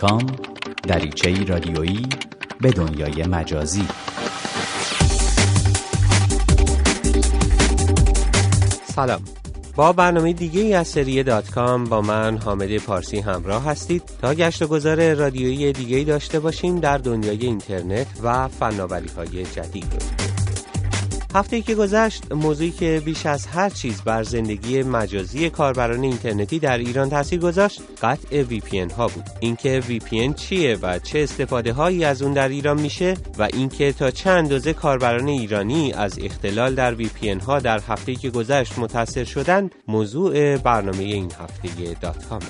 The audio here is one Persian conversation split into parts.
کام دریچه رادیویی به دنیای مجازی. سلام. با برنامه دیگه ای از سری دات کام با من حامد پارسی همراه هستید. تا گشت و گذار رادیویی دیگه ای داشته باشیم در دنیای اینترنت و فناوری های جدید. هفته‌ای که گذشت موضوعی که بیش از هر چیز بر زندگی مجازی کاربران اینترنتی در ایران تاثیر گذاشت قطع VPN ها بود. اینکه VPN چیه و چه استفاده هایی از اون در ایران میشه و اینکه تا چه اندازه کاربران ایرانی از اختلال در VPN ها در هفته‌ای که گذشت متاثر شدند موضوع برنامه این هفته دات کام.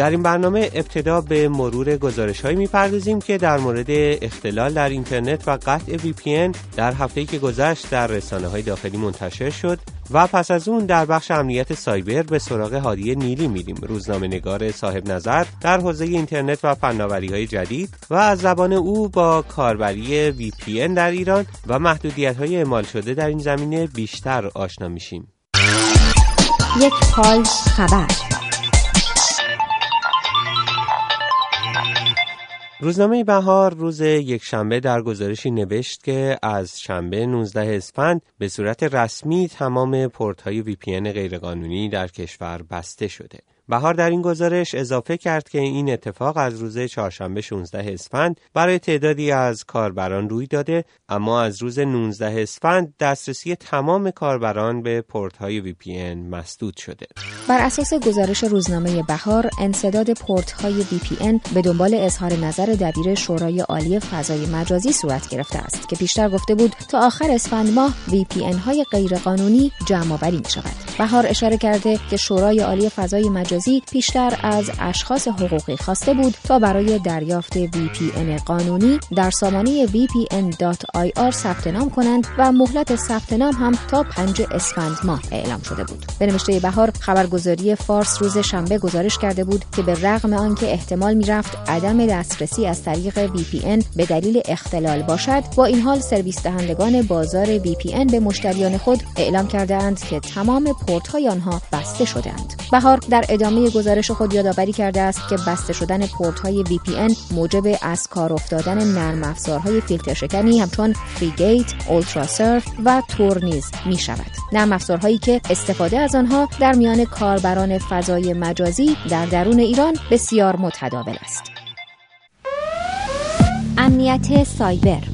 در این برنامه ابتدا به مرور گزارش هایی می‌پردازیم که در مورد اختلال در اینترنت و قطع VPN در هفته که گذشت در رسانه های داخلی منتشر شد و پس از اون در بخش امنیت سایبر به سراغ هادی نیلی میریم. روزنامه نگار صاحب نظر در حوزه اینترنت و فناوری های جدید و از زبان او با کاربری VPN در ایران و محدودیت های اعمال شده در این زمینه بیشتر آشنا میشیم. یک حال خبر. روزنامه بهار روز یک شنبه در گزارشی نوشت که از شنبه 19 اسفند به صورت رسمی تمام پورت های وی پی غیرقانونی در کشور بسته شده. بهار در این گزارش اضافه کرد که این اتفاق از روز چهارشنبه 16 اسفند برای تعدادی از کاربران روی داده اما از روز 19 اسفند دسترسی تمام کاربران به پورت های وی پی مسدود شده. بر اساس گزارش روزنامه بهار انسداد پورت های VPN به دنبال اظهار نظر دبیر شورای عالی فضای مجازی صورت گرفته است که پیشتر گفته بود تا آخر اسفند ماه VPN های غیرقانونی جمع آوری می شود. بهار اشاره کرده که شورای عالی فضای مجازی پیشتر از اشخاص حقوقی خواسته بود تا برای دریافت VPN قانونی در سامانه vpn.ir ثبت نام کنند و مهلت ثبت نام هم تا 5 اسفند ماه اعلام شده بود. به نوشته بهار خبرگزاری فارس روز شنبه گزارش کرده بود که به رغم آنکه احتمال می‌رفت عدم دسترسی از طریق VPN به دلیل اختلال باشد با این حال سرویس دهندگان بازار VPN به مشتریان خود اعلام کرده اند که تمام پورت های آنها بسته شدند. بهار در ادامه گزارش خود یادآوری کرده است که بسته شدن پورت های VPN موجب از کار افتادن نرم افزارهای فیلتر شکنی همچون Freegate، Ultrasurf و Tor نیز می شود. نرم افزارهایی که استفاده از آنها در میان کاربران فضای مجازی در درون ایران بسیار متداول است. امنیت سایبر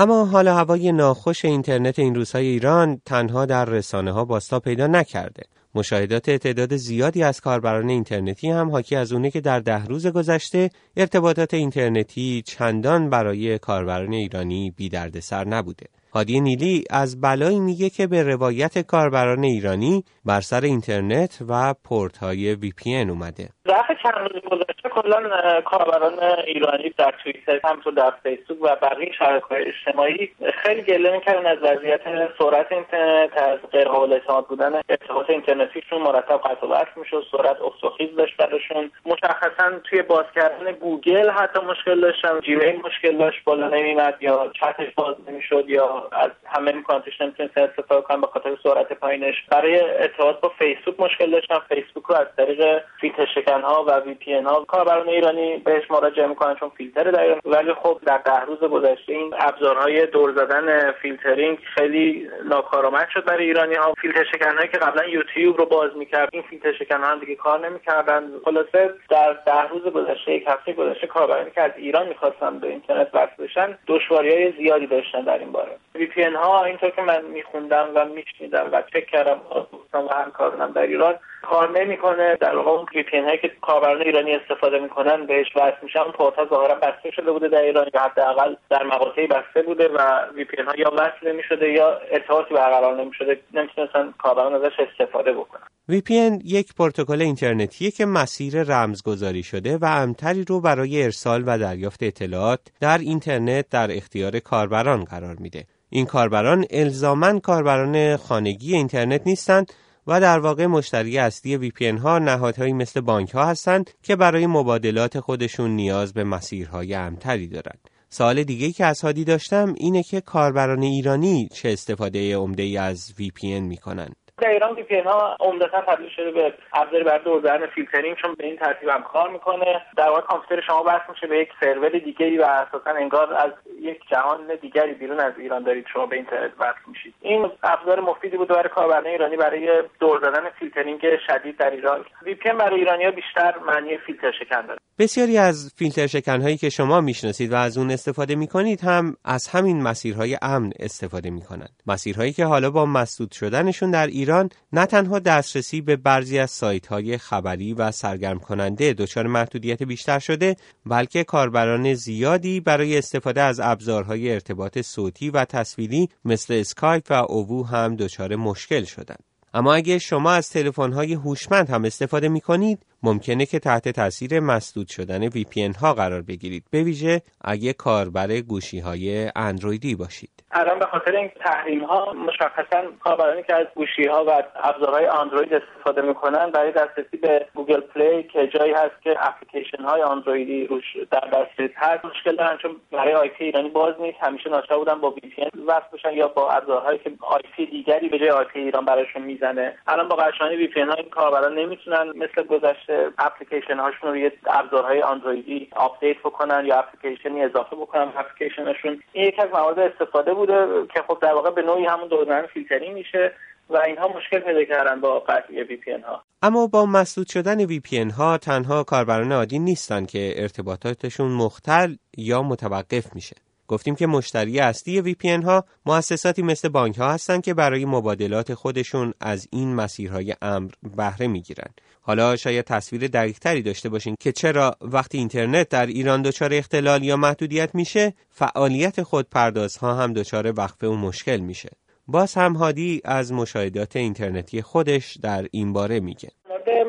اما حال هوای ناخوش اینترنت این روزهای ایران تنها در رسانه ها باستا پیدا نکرده. مشاهدات تعداد زیادی از کاربران اینترنتی هم حاکی از اونه که در ده روز گذشته ارتباطات اینترنتی چندان برای کاربران ایرانی بی سر نبوده. هادی نیلی از بلایی میگه که به روایت کاربران ایرانی بر سر اینترنت و پورت های وی پی این اومده. ظرف چند روز گذشته کلا کاربران ایرانی در توییتر همینطور در فیسبوک و بقیه های اجتماعی خیلی گله می‌کردن از وضعیت سرعت اینترنت از غیر قابل اعتماد بودن ارتباط اینترنتیشون مرتب قطع و وصل می‌شد سرعت افت داشت براشون. مشخصا توی باز کردن گوگل حتی مشکل داشتن جیمیل مشکل داشت بالا نمیمد یا چتش باز نمی‌شد یا از همه امکاناتش نمی‌تونست استفاده کنم به خاطر سرعت پایینش. برای ارتباط با فیسبوک مشکل داشتم. فیسبوک رو از طریق فیلتر شکن ها و VPN ها کاربران ایرانی بهش مراجعه می‌کنن چون فیلتر دارن ولی خب در ده روز گذشته این ابزارهای دور زدن فیلترینگ خیلی ناکارآمد شد برای ایرانی ها فیلتر شکن هایی که قبلا یوتیوب رو باز می‌کرد این فیلتر شکن ها دیگه کار نمی‌کردن. خلاصه در ده روز گذشته یک هفته گذشته کاربرانی که از ایران می‌خواستن به اینترنت وصل بشن دشواری های زیادی داشتن در این باره. وی ها اینطور که من میخوندم و میشنیدم و چک کردم دوستان و همکارانم در ایران کار نمی‌کنه. در واقع اون وی هایی که کاربران ایرانی استفاده می‌کنن بهش وصل میشن. اون پورت ها ظاهرا بسته شده بوده در ایران یا حداقل در مقاطعی بسته بوده و VPN ها یا وصل نمی‌شده یا ارتباطی برقرار نمی‌شده. نمی‌تونستن کاربران ازش استفاده بکنن. VPN یک پروتکل اینترنتیه که مسیر رمزگذاری شده و امن‌تری رو برای ارسال و دریافت اطلاعات در اینترنت در اختیار کاربران قرار میده. این کاربران الزاما کاربران خانگی اینترنت نیستند و در واقع مشتری اصلی VPN ها نهادهایی مثل بانک ها هستند که برای مبادلات خودشون نیاز به مسیرهای امن‌تری دارند. سوال دیگه که از هادی داشتم اینه که کاربران ایرانی چه استفاده عمده ای از VPN می کنند. در ایران VPN ها عمدتا تبدیل شده به ابزاری برای دور فیلترینگ چون به این ترتیب هم کار می‌کنه. در واقع کامپیوتر شما وصل میشه به یک سرور دیگری و اساسا انگار از یک جهان دیگری بیرون از ایران دارید شما به اینترنت وصل میشید. این ابزار مفیدی بود برای کاربران ایرانی برای دور زدن فیلترینگ شدید در ایران. VPN برای ایرانیا بیشتر معنی فیلتر شکن داره. بسیاری از فیلتر شکن هایی که شما می‌شناسید و از اون استفاده می‌کنید هم از همین مسیرهای امن استفاده می‌کنند. مسیرهایی که حالا با مسدود شدنشون در ایران نه تنها دسترسی به بعضی از سایت های خبری و سرگرم کننده دچار محدودیت بیشتر شده بلکه کاربران زیادی برای استفاده از ابزارهای ارتباط صوتی و تصویری مثل اسکایپ و اوو هم دچار مشکل شدند. اما اگه شما از تلفن‌های هوشمند هم استفاده می کنید ممکنه که تحت تاثیر مسدود شدن VPN ها قرار بگیرید. به ویژه اگه کاربر گوشی های اندرویدی باشید. الان به خاطر این تحریم ها مشخصا کاربرانی که از گوشی ها و ابزارهای اندروید استفاده می‌کنن برای دسترسی به Google Play که جایی هست که اپلیکیشن های اندرویدی روش در دسترس هست مشکل دارن چون برای IP ایرانی باز نیست. همیشه ناچار بودن با VPN وصل بشن یا با ابزارهایی که IP دیگری به جای IP ایران براشون می‌زنه. الان با قطعی VPN ها این کاربران نمی‌تونن مثل گذشته اپلیکیشن هاشون رو یه ابزارهای اندرویدی update بکنن یا اپلیکیشنی اضافه بکنن اپلیکیشنشون. این یکی از موارد استفاده بوده که خب در واقع به نوعی همون دور زدن فیلترینگ میشه و اینها مشکل پیدا کردن با قطعی VPN ها. اما با مسدود شدن وی پی ها تنها کاربران عادی نیستن که ارتباطاتشون مختل یا متوقف میشه. گفتیم که مشتری اصلی وی پی ها مؤسساتی مثل بانک ها هستند که برای مبادلات خودشون از این مسیرهای امر بهره می‌گیرن. حالا شاید تصویر دقیقتری داشته باشین که چرا وقتی اینترنت در ایران دچار اختلال یا محدودیت میشه فعالیت خودپردازها هم دچار وقفه و مشکل میشه. باز هم هادی از مشاهدات اینترنتی خودش در این باره میگه.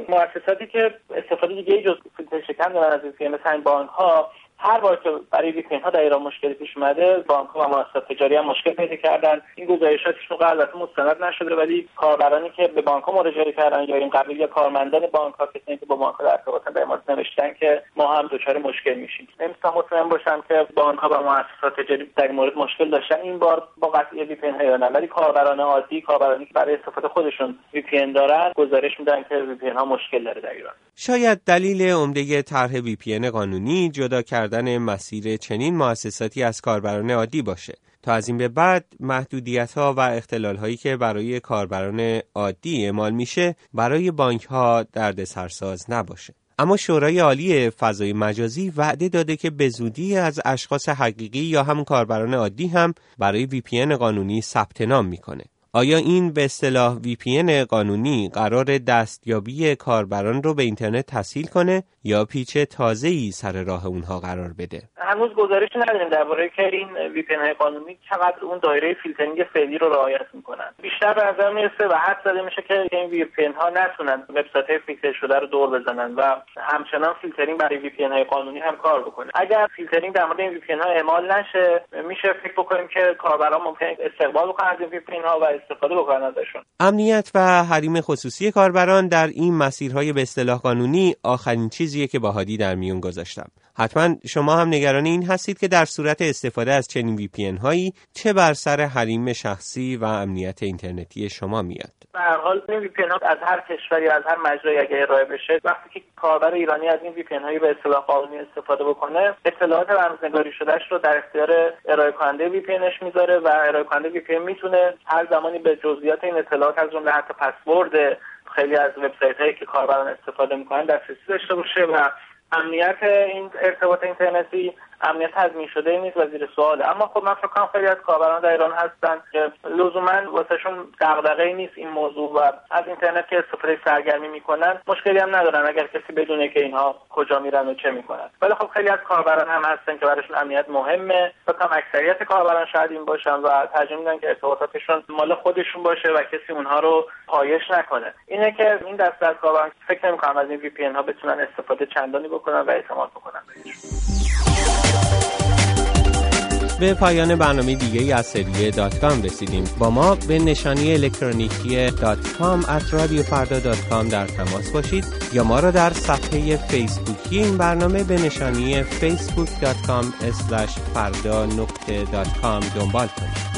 مؤسساتی که استفاده دیگه جز فیلتر شکن دارن از این مثل بانک ها هر بار که برای VPN ها در ایران مشکلی پیش اومده بانک و مؤسسات تجاری هم مشکل پیدا کردن. این گزارشاتشون البته مستند نشده ولی کاربرانی که به بانک ها مراجعه کردن یا این قبل یا کارمندان بانک ها کسانی که با بانک ها در ارتباطن در مورد نوشتن که ما هم دچار مشکل میشیم. نمی‌تونم مطمئن باشم که بانک ها و مؤسسات تجاری در مورد مشکل داشتن. این بار با قطعی VPN ها نه ولی کاربران عادی کاربرانی که برای استفاده خودشون VPN دارن گزارش میدن که VPN ها مشکل داره در ایران. شاید دلیل عمده طرح وی پی قانونی جدا کردن مسیر چنین مؤسساتی از کاربران عادی باشه تا از این به بعد محدودیت ها و اختلال هایی که برای کاربران عادی اعمال میشه برای بانک ها درد سرساز نباشه. اما شورای عالی فضای مجازی وعده داده که به زودی از اشخاص حقیقی یا هم کاربران عادی هم برای وی پی قانونی ثبت نام می‌کنه. آیا این به اصطلاح VPN قانونی قرار دستیابی کاربران رو به اینترنت تسهیل کنه یا پیچ تازه ای سر راه اونها قرار بده؟ هنوز گزارش نداریم درباره که این VPN قانونی چقدر اون دایره فیلترینگ فعلی رو رعایت می‌کنن. بیشتر به نظر می‌رسه و حدس زده میشه که این VPN ها نتونن وبسایت فیلتر شده رو دور بزنن و همچنان فیلترینگ برای VPN قانونی هم کار بکنه. اگر فیلترینگ در مورد این VPN ها اعمال نشه میشه فکر بکنیم که کاربران ممکن استقبال بکنن از این VPN ها و استفاده بکنن ازشون. امنیت و حریم خصوصی کاربران در این مسیرهای به اصطلاح قانونی آخرین چیزیه که با هادی در میون گذاشتم. حتما شما هم نگران این هستید که در صورت استفاده از چنین VPN هایی چه بر سر حریم شخصی و امنیت اینترنتی شما میاد؟ به هر حال این VPN از هر کشوری از هر مجرایی اگه ارائه بشه وقتی که کاربر ایرانی از این VPN هایی به اصطلاح قانونی استفاده بکنه اطلاعات رمزنگاری شدهش رو در اختیار ارائه کننده VPN می‌ذاره و ارائه کننده VPN می‌تونه هر زمانی به جزئیات این اطلاعات از جمله حتی پسورد خیلی از وبسایت هایی که کاربران استفاده می‌کنن دسترسی داشته باشه و امنیت این ارتباط اینترنتی امنیت تضمین شده نیست و زیر سواله اما خب من فکر کنم خیلی از کاربران در ایران هستن که لزوما واسهشون دغدغه نیست این موضوع و از اینترنت که استفاده سرگرمی می‌کنن مشکلی هم ندارن اگر کسی بدونه که اینها کجا میرن و چه می‌کنن. ولی خب خیلی از کاربران هم هستن که براشون امنیت مهمه. فکر اکثریت کاربران شاید این باشن و ترجیح میدن که ارتباطاتشون مال خودشون باشه و کسی اونها رو پایش نکنه. اینه که این دسته از کاربران فکر نمی‌کنم از این وی پی ها بتونن استفاده چندانی بکنن و اعتماد بکنن. به پایان برنامه دیگه از سری دات کام رسیدیم. با ما به نشانی الکترونیکی دات کام at رادیوفردا در تماس باشید یا ما را در صفحه فیسبوکی این برنامه به نشانی facebook.com فردا نقطه دات کام دنبال کنید.